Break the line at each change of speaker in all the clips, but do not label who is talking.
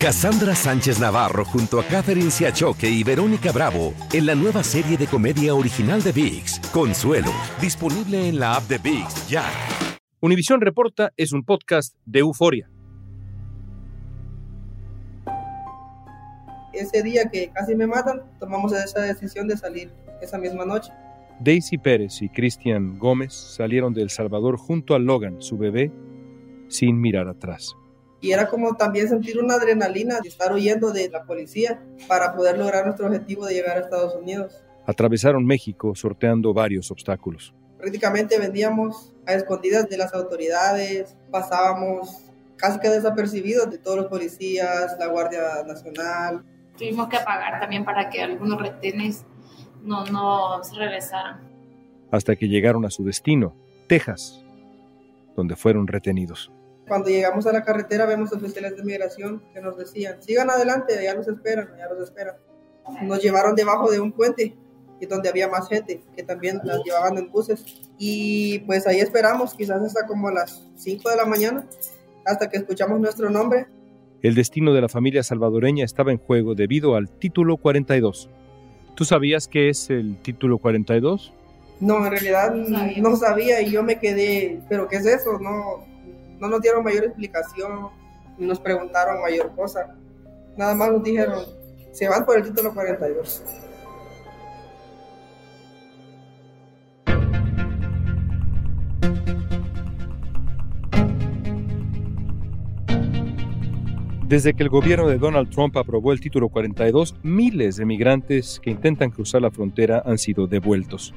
Cassandra Sánchez Navarro junto a Catherine Siachoque y Verónica Bravo en la nueva serie de comedia original de VIX, Consuelo, disponible en la app de VIX ya.
Univisión Reporta es un podcast de euforia.
Ese día que casi me matan, tomamos esa decisión de salir esa misma noche.
Daisy Pérez y Cristian Gómez salieron de El Salvador junto a Logan, su bebé, sin mirar atrás
y era como también sentir una adrenalina de estar huyendo de la policía para poder lograr nuestro objetivo de llegar a Estados Unidos.
Atravesaron México sorteando varios obstáculos.
Prácticamente vendíamos a escondidas de las autoridades, pasábamos casi que desapercibidos de todos los policías, la Guardia Nacional.
Tuvimos que pagar también para que algunos retenes no nos regresaran.
Hasta que llegaron a su destino, Texas, donde fueron retenidos.
Cuando llegamos a la carretera vemos oficiales de migración que nos decían, sigan adelante, ya los esperan, ya los esperan. Nos llevaron debajo de un puente y donde había más gente que también las llevaban en buses. Y pues ahí esperamos, quizás hasta como las 5 de la mañana, hasta que escuchamos nuestro nombre.
El destino de la familia salvadoreña estaba en juego debido al título 42. ¿Tú sabías qué es el título 42?
No, en realidad no sabía y yo me quedé, pero ¿qué es eso? No, no nos dieron mayor explicación, ni nos preguntaron mayor cosa. Nada más nos dijeron, se van por el título 42.
Desde que el gobierno de Donald Trump aprobó el título 42, miles de migrantes que intentan cruzar la frontera han sido devueltos.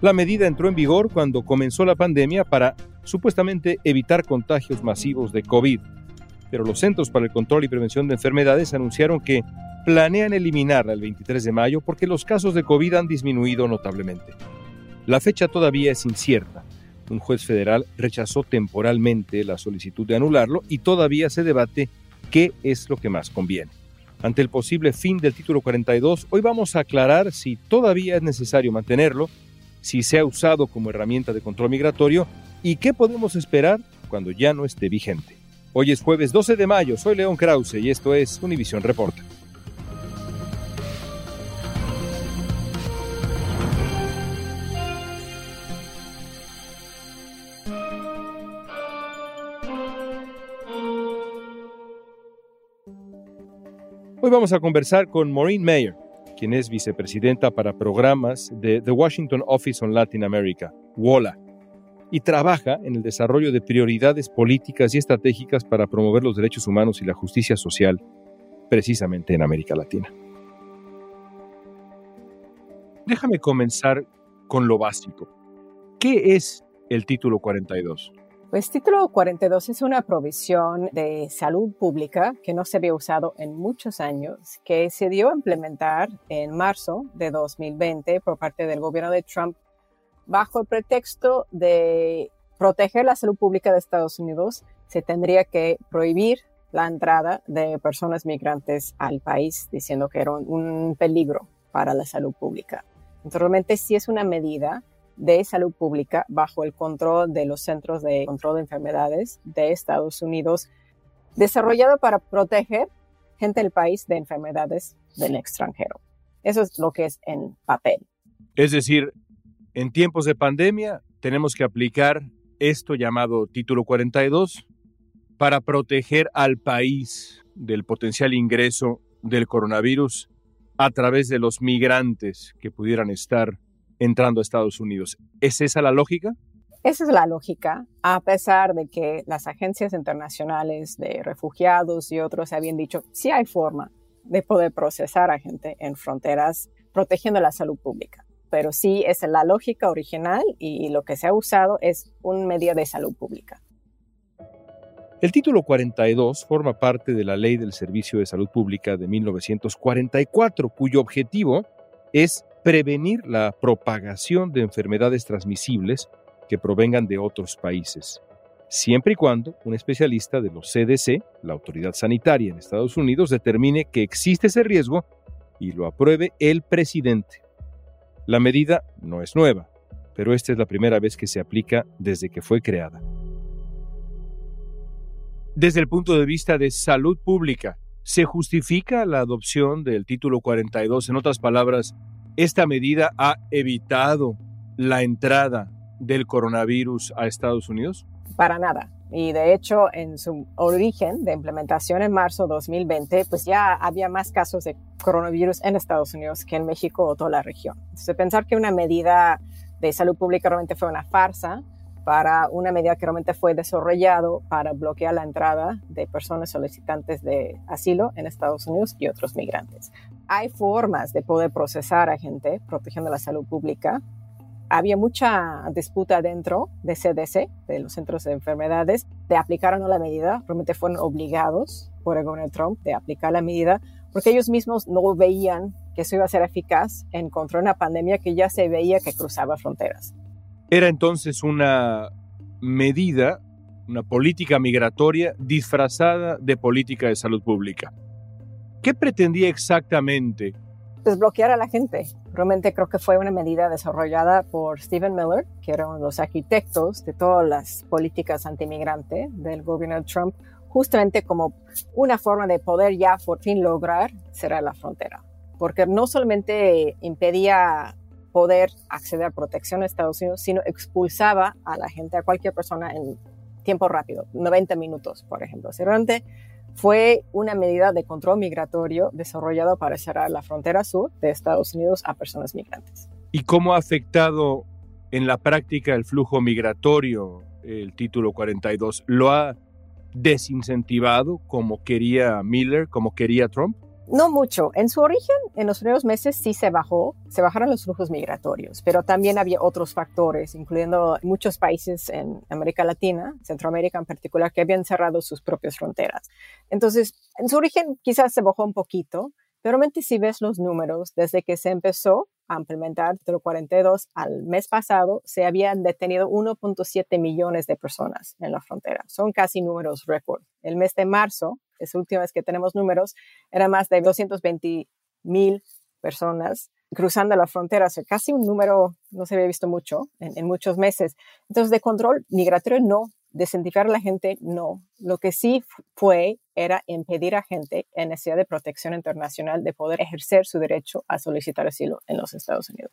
La medida entró en vigor cuando comenzó la pandemia para supuestamente evitar contagios masivos de COVID. Pero los Centros para el Control y Prevención de Enfermedades anunciaron que planean eliminarla el 23 de mayo porque los casos de COVID han disminuido notablemente. La fecha todavía es incierta. Un juez federal rechazó temporalmente la solicitud de anularlo y todavía se debate qué es lo que más conviene. Ante el posible fin del título 42, hoy vamos a aclarar si todavía es necesario mantenerlo si se ha usado como herramienta de control migratorio y qué podemos esperar cuando ya no esté vigente. Hoy es jueves 12 de mayo, soy León Krause y esto es Univisión Reporta. Hoy vamos a conversar con Maureen Mayer, quien es vicepresidenta para programas de The Washington Office on Latin America, WOLA, y trabaja en el desarrollo de prioridades políticas y estratégicas para promover los derechos humanos y la justicia social, precisamente en América Latina. Déjame comenzar con lo básico. ¿Qué es el título 42?
Pues título 42 es una provisión de salud pública que no se había usado en muchos años, que se dio a implementar en marzo de 2020 por parte del gobierno de Trump bajo el pretexto de proteger la salud pública de Estados Unidos. Se tendría que prohibir la entrada de personas migrantes al país, diciendo que era un peligro para la salud pública. Entonces, realmente sí es una medida de salud pública bajo el control de los Centros de Control de Enfermedades de Estados Unidos, desarrollado para proteger gente del país de enfermedades del extranjero. Eso es lo que es en papel.
Es decir, en tiempos de pandemia tenemos que aplicar esto llamado Título 42 para proteger al país del potencial ingreso del coronavirus a través de los migrantes que pudieran estar entrando a Estados Unidos. ¿Es esa la lógica?
Esa es la lógica, a pesar de que las agencias internacionales de refugiados y otros habían dicho, sí hay forma de poder procesar a gente en fronteras protegiendo la salud pública. Pero sí es la lógica original y lo que se ha usado es un medio de salud pública.
El título 42 forma parte de la Ley del Servicio de Salud Pública de 1944, cuyo objetivo es prevenir la propagación de enfermedades transmisibles que provengan de otros países, siempre y cuando un especialista de los CDC, la autoridad sanitaria en Estados Unidos, determine que existe ese riesgo y lo apruebe el presidente. La medida no es nueva, pero esta es la primera vez que se aplica desde que fue creada. Desde el punto de vista de salud pública, ¿Se justifica la adopción del título 42? En otras palabras, ¿esta medida ha evitado la entrada del coronavirus a Estados Unidos?
Para nada. Y de hecho, en su origen de implementación en marzo de 2020, pues ya había más casos de coronavirus en Estados Unidos que en México o toda la región. Entonces, pensar que una medida de salud pública realmente fue una farsa para una medida que realmente fue desarrollado para bloquear la entrada de personas solicitantes de asilo en Estados Unidos y otros migrantes. Hay formas de poder procesar a gente protegiendo la salud pública había mucha disputa dentro de CDC, de los centros de enfermedades, de aplicar o no la medida. Realmente fueron obligados por el gobierno Trump de aplicar la medida porque ellos mismos no veían que eso iba a ser eficaz en contra de una pandemia que ya se veía que cruzaba fronteras.
Era entonces una medida, una política migratoria disfrazada de política de salud pública. ¿Qué pretendía exactamente
desbloquear a la gente. Realmente creo que fue una medida desarrollada por Stephen Miller, que era uno de los arquitectos de todas las políticas antimigrante del gobierno Trump, justamente como una forma de poder ya por fin lograr cerrar la frontera. Porque no solamente impedía poder acceder a protección a Estados Unidos, sino expulsaba a la gente, a cualquier persona en tiempo rápido, 90 minutos, por ejemplo. Realmente fue una medida de control migratorio desarrollada para cerrar la frontera sur de Estados Unidos a personas migrantes.
¿Y cómo ha afectado en la práctica el flujo migratorio el título 42? ¿Lo ha desincentivado como quería Miller, como quería Trump?
No mucho. En su origen, en los primeros meses sí se bajó, se bajaron los flujos migratorios, pero también había otros factores, incluyendo muchos países en América Latina, Centroamérica en particular, que habían cerrado sus propias fronteras. Entonces, en su origen quizás se bajó un poquito, pero realmente si ves los números, desde que se empezó a implementar el 42 al mes pasado, se habían detenido 1.7 millones de personas en la frontera. Son casi números récord. El mes de marzo, es última vez que tenemos números, era más de 220 mil personas cruzando la frontera, o casi un número no se había visto mucho en, en muchos meses. Entonces, de control migratorio no, Desentifar a la gente, no. Lo que sí fue era impedir a gente en necesidad de protección internacional de poder ejercer su derecho a solicitar asilo en los Estados Unidos.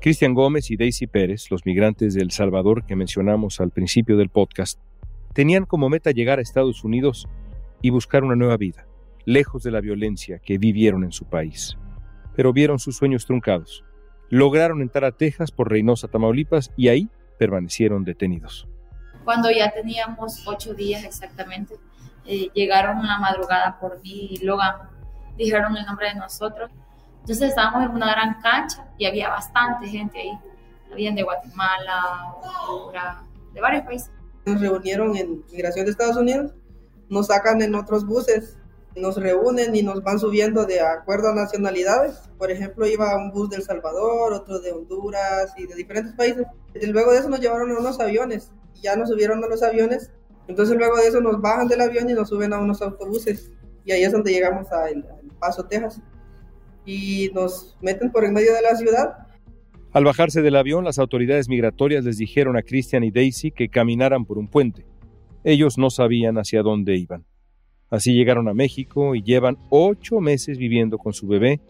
Cristian Gómez y Daisy Pérez, los migrantes de El Salvador que mencionamos al principio del podcast, tenían como meta llegar a Estados Unidos y buscar una nueva vida, lejos de la violencia que vivieron en su país. Pero vieron sus sueños truncados. Lograron entrar a Texas por Reynosa, Tamaulipas, y ahí permanecieron detenidos.
Cuando ya teníamos ocho días exactamente, eh, llegaron una madrugada por mí y Logan, dijeron el nombre de nosotros. Entonces estábamos en una gran cancha y había bastante gente ahí. Habían de Guatemala, de varios países.
Nos reunieron en Migración de Estados Unidos, nos sacan en otros buses nos reúnen y nos van subiendo de acuerdo a nacionalidades. Por ejemplo, iba un bus de El Salvador, otro de Honduras y de diferentes países. Y luego de eso nos llevaron a unos aviones y ya nos subieron a los aviones. Entonces luego de eso nos bajan del avión y nos suben a unos autobuses. Y ahí es donde llegamos a El Paso, Texas. Y nos meten por en medio de la ciudad.
Al bajarse del avión, las autoridades migratorias les dijeron a Christian y Daisy que caminaran por un puente. Ellos no sabían hacia dónde iban. Así llegaron a México y llevan ocho meses viviendo con su bebé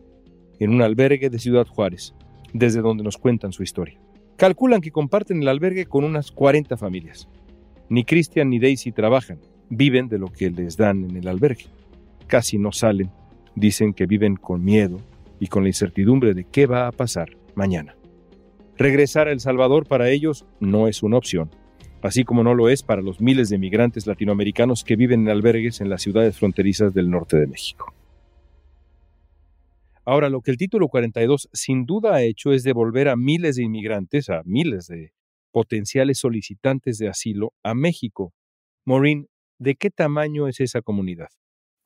en un albergue de Ciudad Juárez, desde donde nos cuentan su historia. Calculan que comparten el albergue con unas 40 familias. Ni Cristian ni Daisy trabajan, viven de lo que les dan en el albergue. Casi no salen, dicen que viven con miedo y con la incertidumbre de qué va a pasar mañana. Regresar a El Salvador para ellos no es una opción así como no lo es para los miles de migrantes latinoamericanos que viven en albergues en las ciudades fronterizas del norte de México. Ahora, lo que el título 42 sin duda ha hecho es devolver a miles de inmigrantes, a miles de potenciales solicitantes de asilo a México. Maureen, ¿de qué tamaño es esa comunidad?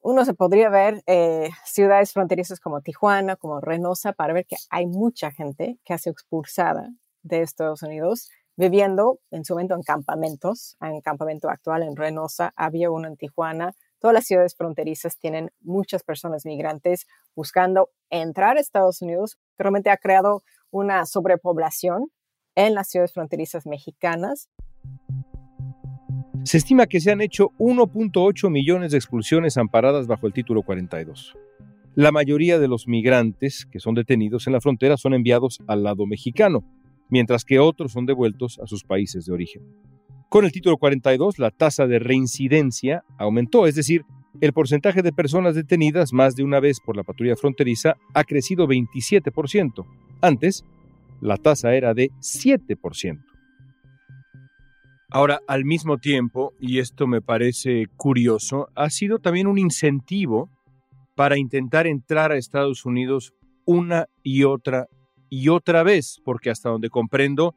Uno se podría ver eh, ciudades fronterizas como Tijuana, como Reynosa, para ver que hay mucha gente que ha sido expulsada de Estados Unidos viviendo en su momento en campamentos. En campamento actual en Reynosa, había uno en Tijuana. Todas las ciudades fronterizas tienen muchas personas migrantes buscando entrar a Estados Unidos. Realmente ha creado una sobrepoblación en las ciudades fronterizas mexicanas.
Se estima que se han hecho 1.8 millones de expulsiones amparadas bajo el título 42. La mayoría de los migrantes que son detenidos en la frontera son enviados al lado mexicano, mientras que otros son devueltos a sus países de origen. Con el título 42, la tasa de reincidencia aumentó, es decir, el porcentaje de personas detenidas más de una vez por la patrulla fronteriza ha crecido 27%. Antes, la tasa era de 7%. Ahora, al mismo tiempo, y esto me parece curioso, ha sido también un incentivo para intentar entrar a Estados Unidos una y otra y otra vez, porque hasta donde comprendo,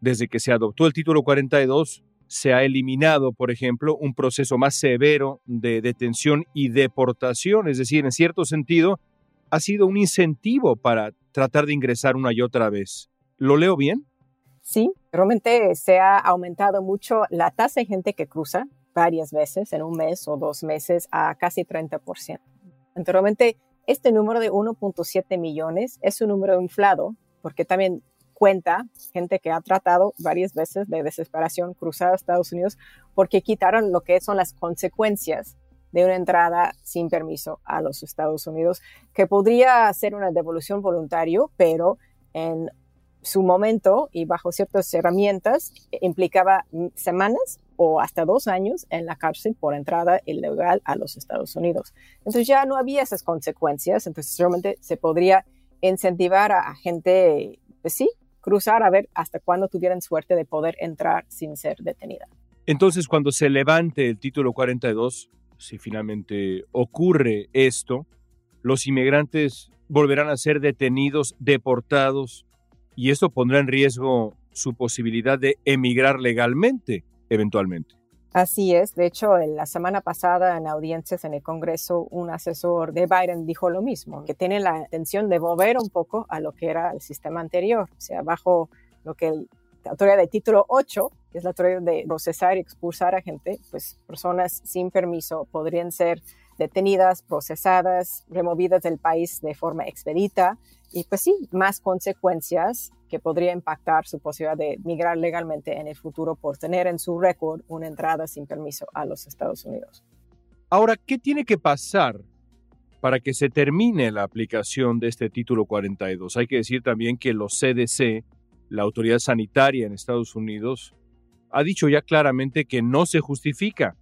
desde que se adoptó el título 42, se ha eliminado, por ejemplo, un proceso más severo de detención y deportación, es decir, en cierto sentido, ha sido un incentivo para tratar de ingresar una y otra vez. ¿Lo leo bien?
Sí, realmente se ha aumentado mucho la tasa de gente que cruza varias veces en un mes o dos meses a casi 30%. Anteriormente, este número de 1.7 millones es un número inflado porque también cuenta gente que ha tratado varias veces de desesperación cruzar a Estados Unidos porque quitaron lo que son las consecuencias de una entrada sin permiso a los Estados Unidos, que podría ser una devolución voluntaria, pero en su momento y bajo ciertas herramientas implicaba semanas o hasta dos años en la cárcel por entrada ilegal a los Estados Unidos. Entonces ya no había esas consecuencias, entonces realmente se podría incentivar a, gente, pues sí, cruzar a ver hasta cuándo tuvieran suerte de poder entrar sin ser detenida.
Entonces, cuando se levante el título 42, si finalmente ocurre esto, los inmigrantes volverán a ser detenidos, deportados, y esto pondrá en riesgo su posibilidad de emigrar legalmente eventualmente.
Así es. De hecho, la semana pasada en audiencias en el Congreso, un asesor de Biden dijo lo mismo, que tiene la intención de volver un poco a lo que era el sistema anterior, o sea, bajo lo que la autoridad de título 8, que es la autoridad de procesar y expulsar a gente, pues personas sin permiso podrían ser detenidas, procesadas, removidas del país de forma expedita y pues sí, más consecuencias que podría impactar su posibilidad de migrar legalmente en el futuro por tener en su récord una entrada sin permiso a los Estados Unidos.
Ahora, ¿qué tiene que pasar para que se termine la aplicación de este título 42? Hay que decir también que los CDC, la autoridad sanitaria en Estados Unidos, ha dicho ya claramente que no se justifica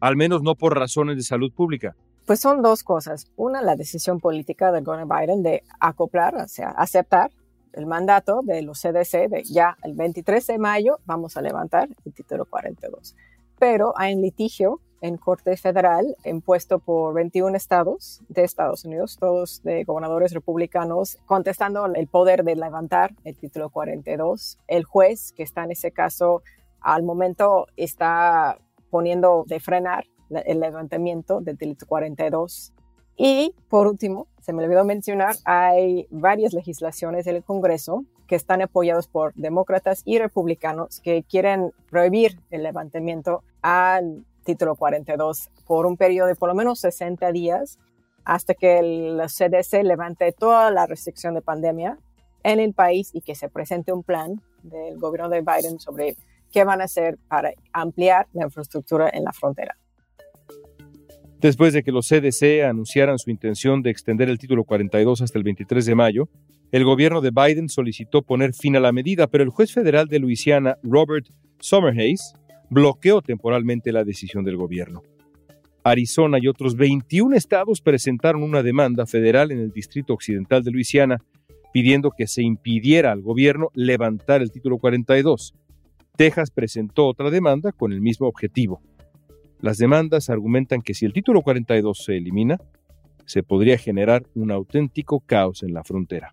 al menos no por razones de salud pública.
Pues son dos cosas. Una, la decisión política del gobernador Biden de acoplar, o sea, aceptar el mandato de los CDC de ya el 23 de mayo vamos a levantar el título 42. Pero hay un litigio en Corte Federal impuesto por 21 estados de Estados Unidos, todos de gobernadores republicanos, contestando el poder de levantar el título 42. El juez que está en ese caso al momento está poniendo de frenar el levantamiento delito 42. Y por último, se me olvidó mencionar, hay varias legislaciones del Congreso que están apoyadas por demócratas y republicanos que quieren prohibir el levantamiento al título 42 por un periodo de por lo menos 60 días hasta que el CDC levante toda la restricción de pandemia en el país y que se presente un plan del gobierno de Biden sobre qué van a hacer para ampliar la infraestructura en la frontera.
Después de que los CDC anunciaran su intención de extender el título 42 hasta el 23 de mayo, el gobierno de Biden solicitó poner fin a la medida, pero el juez federal de Luisiana, Robert Summerhays, bloqueó temporalmente la decisión del gobierno. Arizona y otros 21 estados presentaron una demanda federal en el Distrito Occidental de Luisiana pidiendo que se impidiera al gobierno levantar el título 42, Texas presentó otra demanda con el mismo objetivo. Las demandas argumentan que si el título 42 se elimina, se podría generar un auténtico caos en la frontera.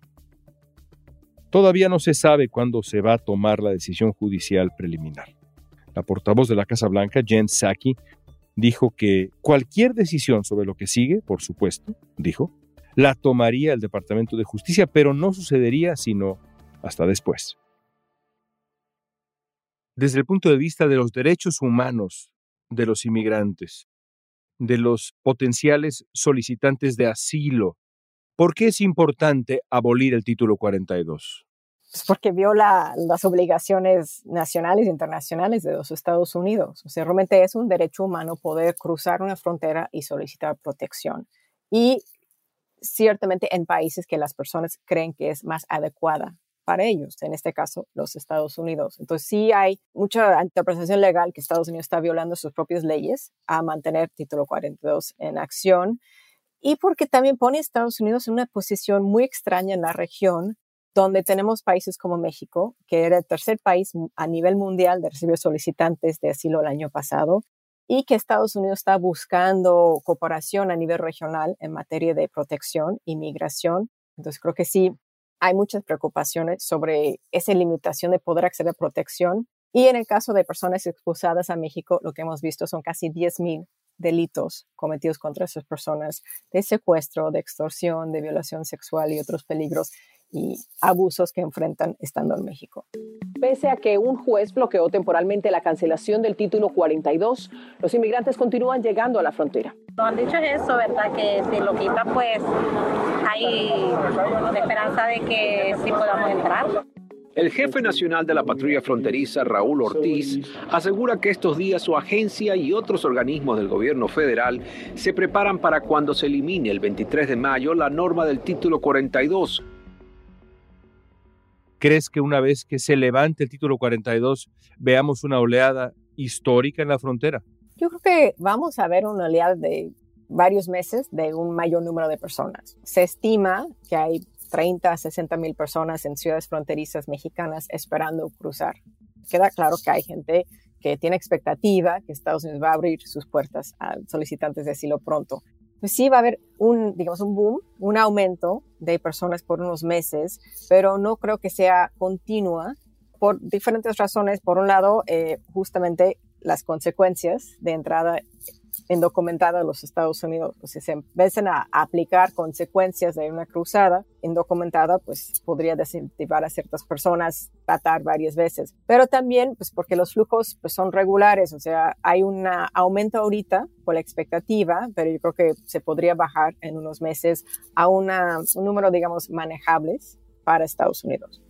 Todavía no se sabe cuándo se va a tomar la decisión judicial preliminar. La portavoz de la Casa Blanca, Jen Psaki, dijo que cualquier decisión sobre lo que sigue, por supuesto, dijo, la tomaría el Departamento de Justicia, pero no sucedería sino hasta después desde el punto de vista de los derechos humanos de los inmigrantes, de los potenciales solicitantes de asilo. ¿Por qué es importante abolir el título 42?
pues porque viola las obligaciones nacionales e internacionales de los Estados Unidos. O sea, realmente es un derecho humano poder cruzar una frontera y solicitar protección. Y ciertamente en países que las personas creen que es más adecuada para ellos, en este caso los Estados Unidos. Entonces sí hay mucha interpretación legal que Estados Unidos está violando sus propias leyes a mantener título 42 en acción y porque también pone a Estados Unidos en una posición muy extraña en la región donde tenemos países como México, que era el tercer país a nivel mundial de recibir solicitantes de asilo el año pasado, y que Estados Unidos está buscando cooperación a nivel regional en materia de protección y migración. Entonces creo que sí, hay muchas preocupaciones sobre esa limitación de poder acceder a protección. Y en el caso de personas expulsadas a México, lo que hemos visto son casi 10.000 delitos cometidos contra esas personas de secuestro, de extorsión, de violación sexual y otros peligros y abusos que enfrentan estando en México.
Pese a que un juez bloqueó temporalmente la cancelación del título 42, los inmigrantes continúan llegando a la frontera.
Lo han dicho es eso, ¿verdad? Que si lo quita, pues hay esperanza de que sí podamos entrar.
El jefe nacional de la patrulla fronteriza, Raúl Ortiz, asegura que estos días su agencia y otros organismos del gobierno federal se preparan para cuando se elimine el 23 de mayo la norma del título 42
¿Crees que una vez que se levante el título 42 veamos una oleada histórica en la frontera?
Yo creo que vamos a ver una oleada de varios meses de un mayor número de personas. Se estima que hay 30 a 60 mil personas en ciudades fronterizas mexicanas esperando cruzar. Queda claro que hay gente que tiene expectativa que Estados Unidos va a abrir sus puertas a solicitantes de asilo pronto pues sí va a haber un, digamos, un boom, un aumento de personas por unos meses, pero no creo que sea continua por diferentes razones. Por un lado, eh, justamente las consecuencias de entrada indocumentada a los Estados Unidos. Pues si se empiezan a aplicar consecuencias de una cruzada indocumentada, pues podría desincentivar a ciertas personas tratar varias veces. Pero también, pues porque los flujos pues, son regulares, o sea, hay un aumento ahorita por la expectativa, pero yo creo que se podría bajar en unos meses a una, un número, digamos, manejables para Estados Unidos.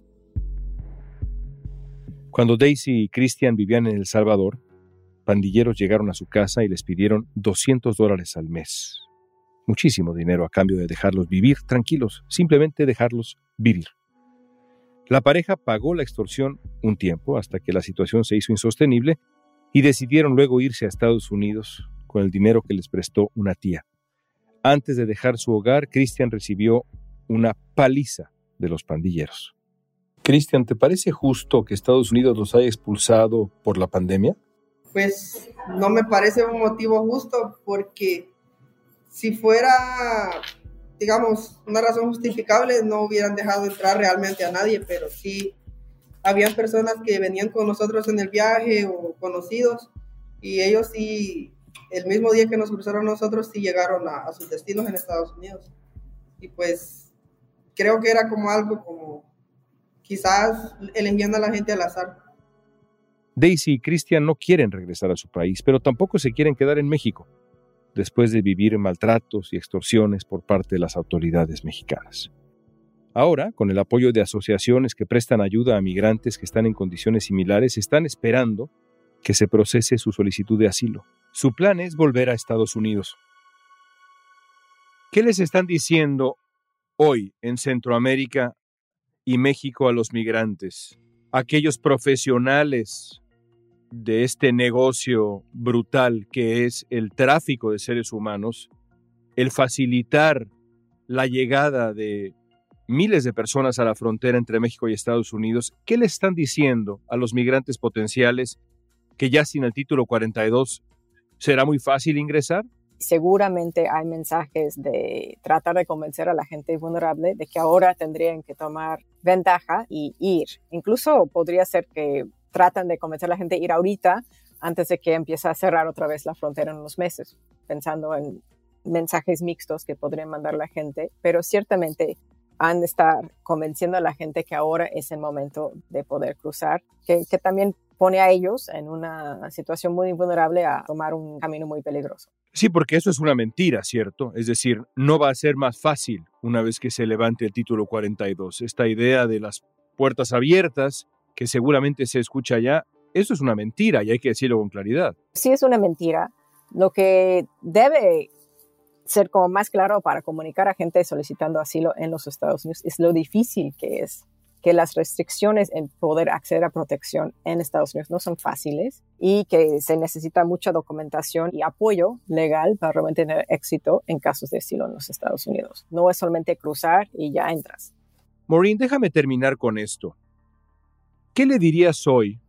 Cuando Daisy y Christian vivían en El Salvador, pandilleros llegaron a su casa y les pidieron 200 dólares al mes. Muchísimo dinero a cambio de dejarlos vivir tranquilos, simplemente dejarlos vivir. La pareja pagó la extorsión un tiempo hasta que la situación se hizo insostenible y decidieron luego irse a Estados Unidos con el dinero que les prestó una tía. Antes de dejar su hogar, Christian recibió una paliza de los pandilleros. Christian, ¿te parece justo que Estados Unidos los haya expulsado por la pandemia?
Pues no me parece un motivo justo porque si fuera, digamos, una razón justificable, no hubieran dejado entrar realmente a nadie, pero sí habían personas que venían con nosotros en el viaje o conocidos y ellos sí, el mismo día que nos cruzaron nosotros, sí llegaron a, a sus destinos en Estados Unidos. Y pues creo que era como algo como quizás eligiendo a la gente al azar.
Daisy y Christian no quieren regresar a su país, pero tampoco se quieren quedar en México, después de vivir maltratos y extorsiones por parte de las autoridades mexicanas. Ahora, con el apoyo de asociaciones que prestan ayuda a migrantes que están en condiciones similares, están esperando que se procese su solicitud de asilo. Su plan es volver a Estados Unidos. ¿Qué les están diciendo hoy en Centroamérica y México a los migrantes? Aquellos profesionales de este negocio brutal que es el tráfico de seres humanos, el facilitar la llegada de miles de personas a la frontera entre México y Estados Unidos, ¿qué le están diciendo a los migrantes potenciales que ya sin el título 42 será muy fácil ingresar?
Seguramente hay mensajes de tratar de convencer a la gente vulnerable de que ahora tendrían que tomar ventaja y ir. Incluso podría ser que tratan de convencer a la gente a ir ahorita antes de que empiece a cerrar otra vez la frontera en unos meses, pensando en mensajes mixtos que podrían mandar la gente, pero ciertamente han de estar convenciendo a la gente que ahora es el momento de poder cruzar, que, que también pone a ellos en una situación muy vulnerable a tomar un camino muy peligroso.
Sí, porque eso es una mentira, ¿cierto? Es decir, no va a ser más fácil una vez que se levante el título 42. Esta idea de las puertas abiertas, que seguramente se escucha allá, eso es una mentira y hay que decirlo con claridad.
Sí es una mentira. Lo que debe ser como más claro para comunicar a gente solicitando asilo en los Estados Unidos es lo difícil que es que las restricciones en poder acceder a protección en Estados Unidos no son fáciles y que se necesita mucha documentación y apoyo legal para realmente tener éxito en casos de asilo en los Estados Unidos. No es solamente cruzar y ya entras.
Maureen, déjame terminar con esto. ¿Qué le dirías hoy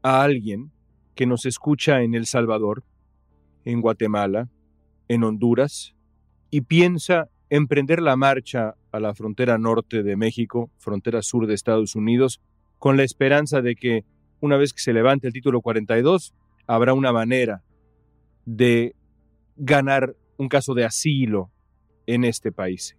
a alguien que nos escucha en El Salvador, en Guatemala, en Honduras y piensa emprender la marcha a la frontera norte de México, frontera sur de Estados Unidos, con la esperanza de que una vez que se levante el título 42, habrá una manera de ganar un caso de asilo en este país.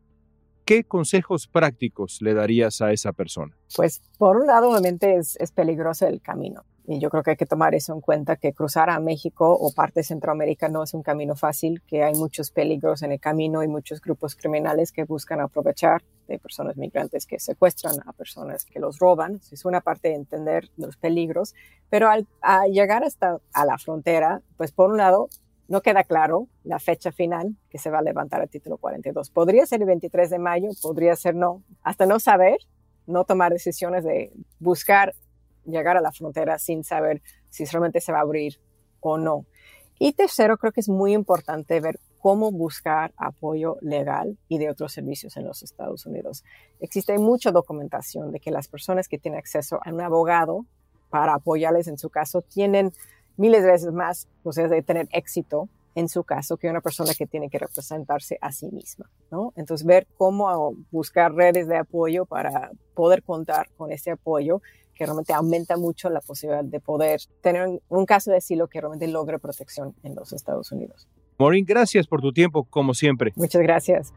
¿Qué consejos prácticos le darías a esa persona?
Pues por un lado, obviamente es, peligroso el camino. Y yo creo que hay que tomar eso en cuenta, que cruzar a México o parte de Centroamérica no es un camino fácil, que hay muchos peligros en el camino y muchos grupos criminales que buscan aprovechar de personas migrantes que secuestran a personas que los roban. Es una parte de entender los peligros, pero al, llegar hasta a la frontera, pues por un lado no queda claro la fecha final que se va a levantar el título 42. Podría ser el 23 de mayo, podría ser no. Hasta no saber, no tomar decisiones de buscar llegar a la frontera sin saber si realmente se va a abrir o no. Y tercero, creo que es muy importante ver cómo buscar apoyo legal y de otros servicios en los Estados Unidos. Existe mucha documentación de que las personas que tienen acceso a un abogado para apoyarles en su caso tienen miles de veces más posibilidades de tener éxito en su caso que una persona que tiene que representarse a sí misma, ¿no? Entonces, ver cómo buscar redes de apoyo para poder contar con ese apoyo que realmente aumenta mucho la posibilidad de poder tener un caso de asilo que realmente logre protección en los Estados Unidos.
Maureen, gracias por tu tiempo, como siempre.
Muchas gracias.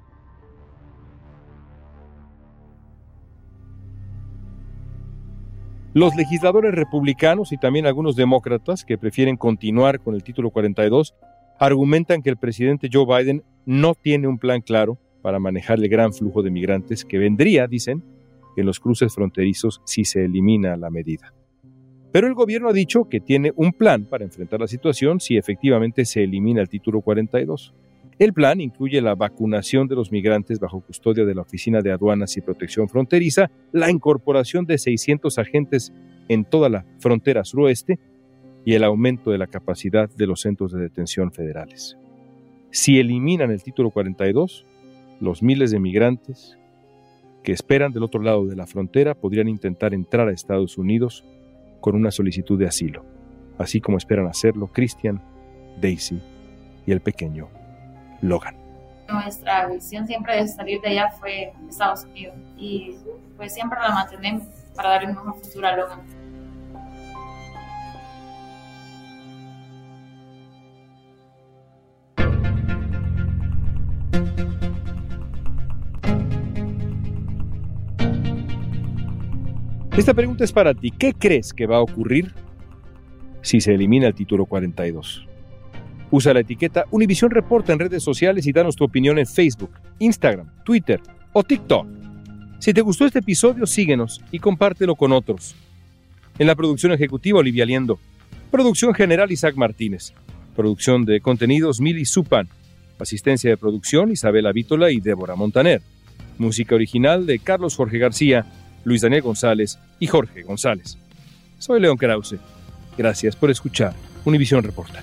Los legisladores republicanos y también algunos demócratas que prefieren continuar con el título 42 argumentan que el presidente Joe Biden no tiene un plan claro para manejar el gran flujo de migrantes que vendría, dicen, en los cruces fronterizos si se elimina la medida. Pero el gobierno ha dicho que tiene un plan para enfrentar la situación si efectivamente se elimina el título 42. El plan incluye la vacunación de los migrantes bajo custodia de la Oficina de Aduanas y Protección Fronteriza, la incorporación de 600 agentes en toda la frontera suroeste y el aumento de la capacidad de los centros de detención federales. Si eliminan el título 42, los miles de migrantes que esperan del otro lado de la frontera podrían intentar entrar a Estados Unidos con una solicitud de asilo, así como esperan hacerlo Christian, Daisy y el pequeño Logan.
Nuestra visión siempre de salir de allá fue Estados Unidos y pues siempre la mantenemos para darle un mejor futuro a Logan.
Esta pregunta es para ti. ¿Qué crees que va a ocurrir si se elimina el título 42? Usa la etiqueta Univision Reporta en redes sociales y danos tu opinión en Facebook, Instagram, Twitter o TikTok. Si te gustó este episodio, síguenos y compártelo con otros. En la producción ejecutiva, Olivia Liendo. Producción general, Isaac Martínez. Producción de contenidos, Mili Supan. Asistencia de producción, Isabela Vítola y Débora Montaner. Música original de Carlos Jorge García Luis Daniel González y Jorge González. Soy León Krause. Gracias por escuchar Univisión Reporta.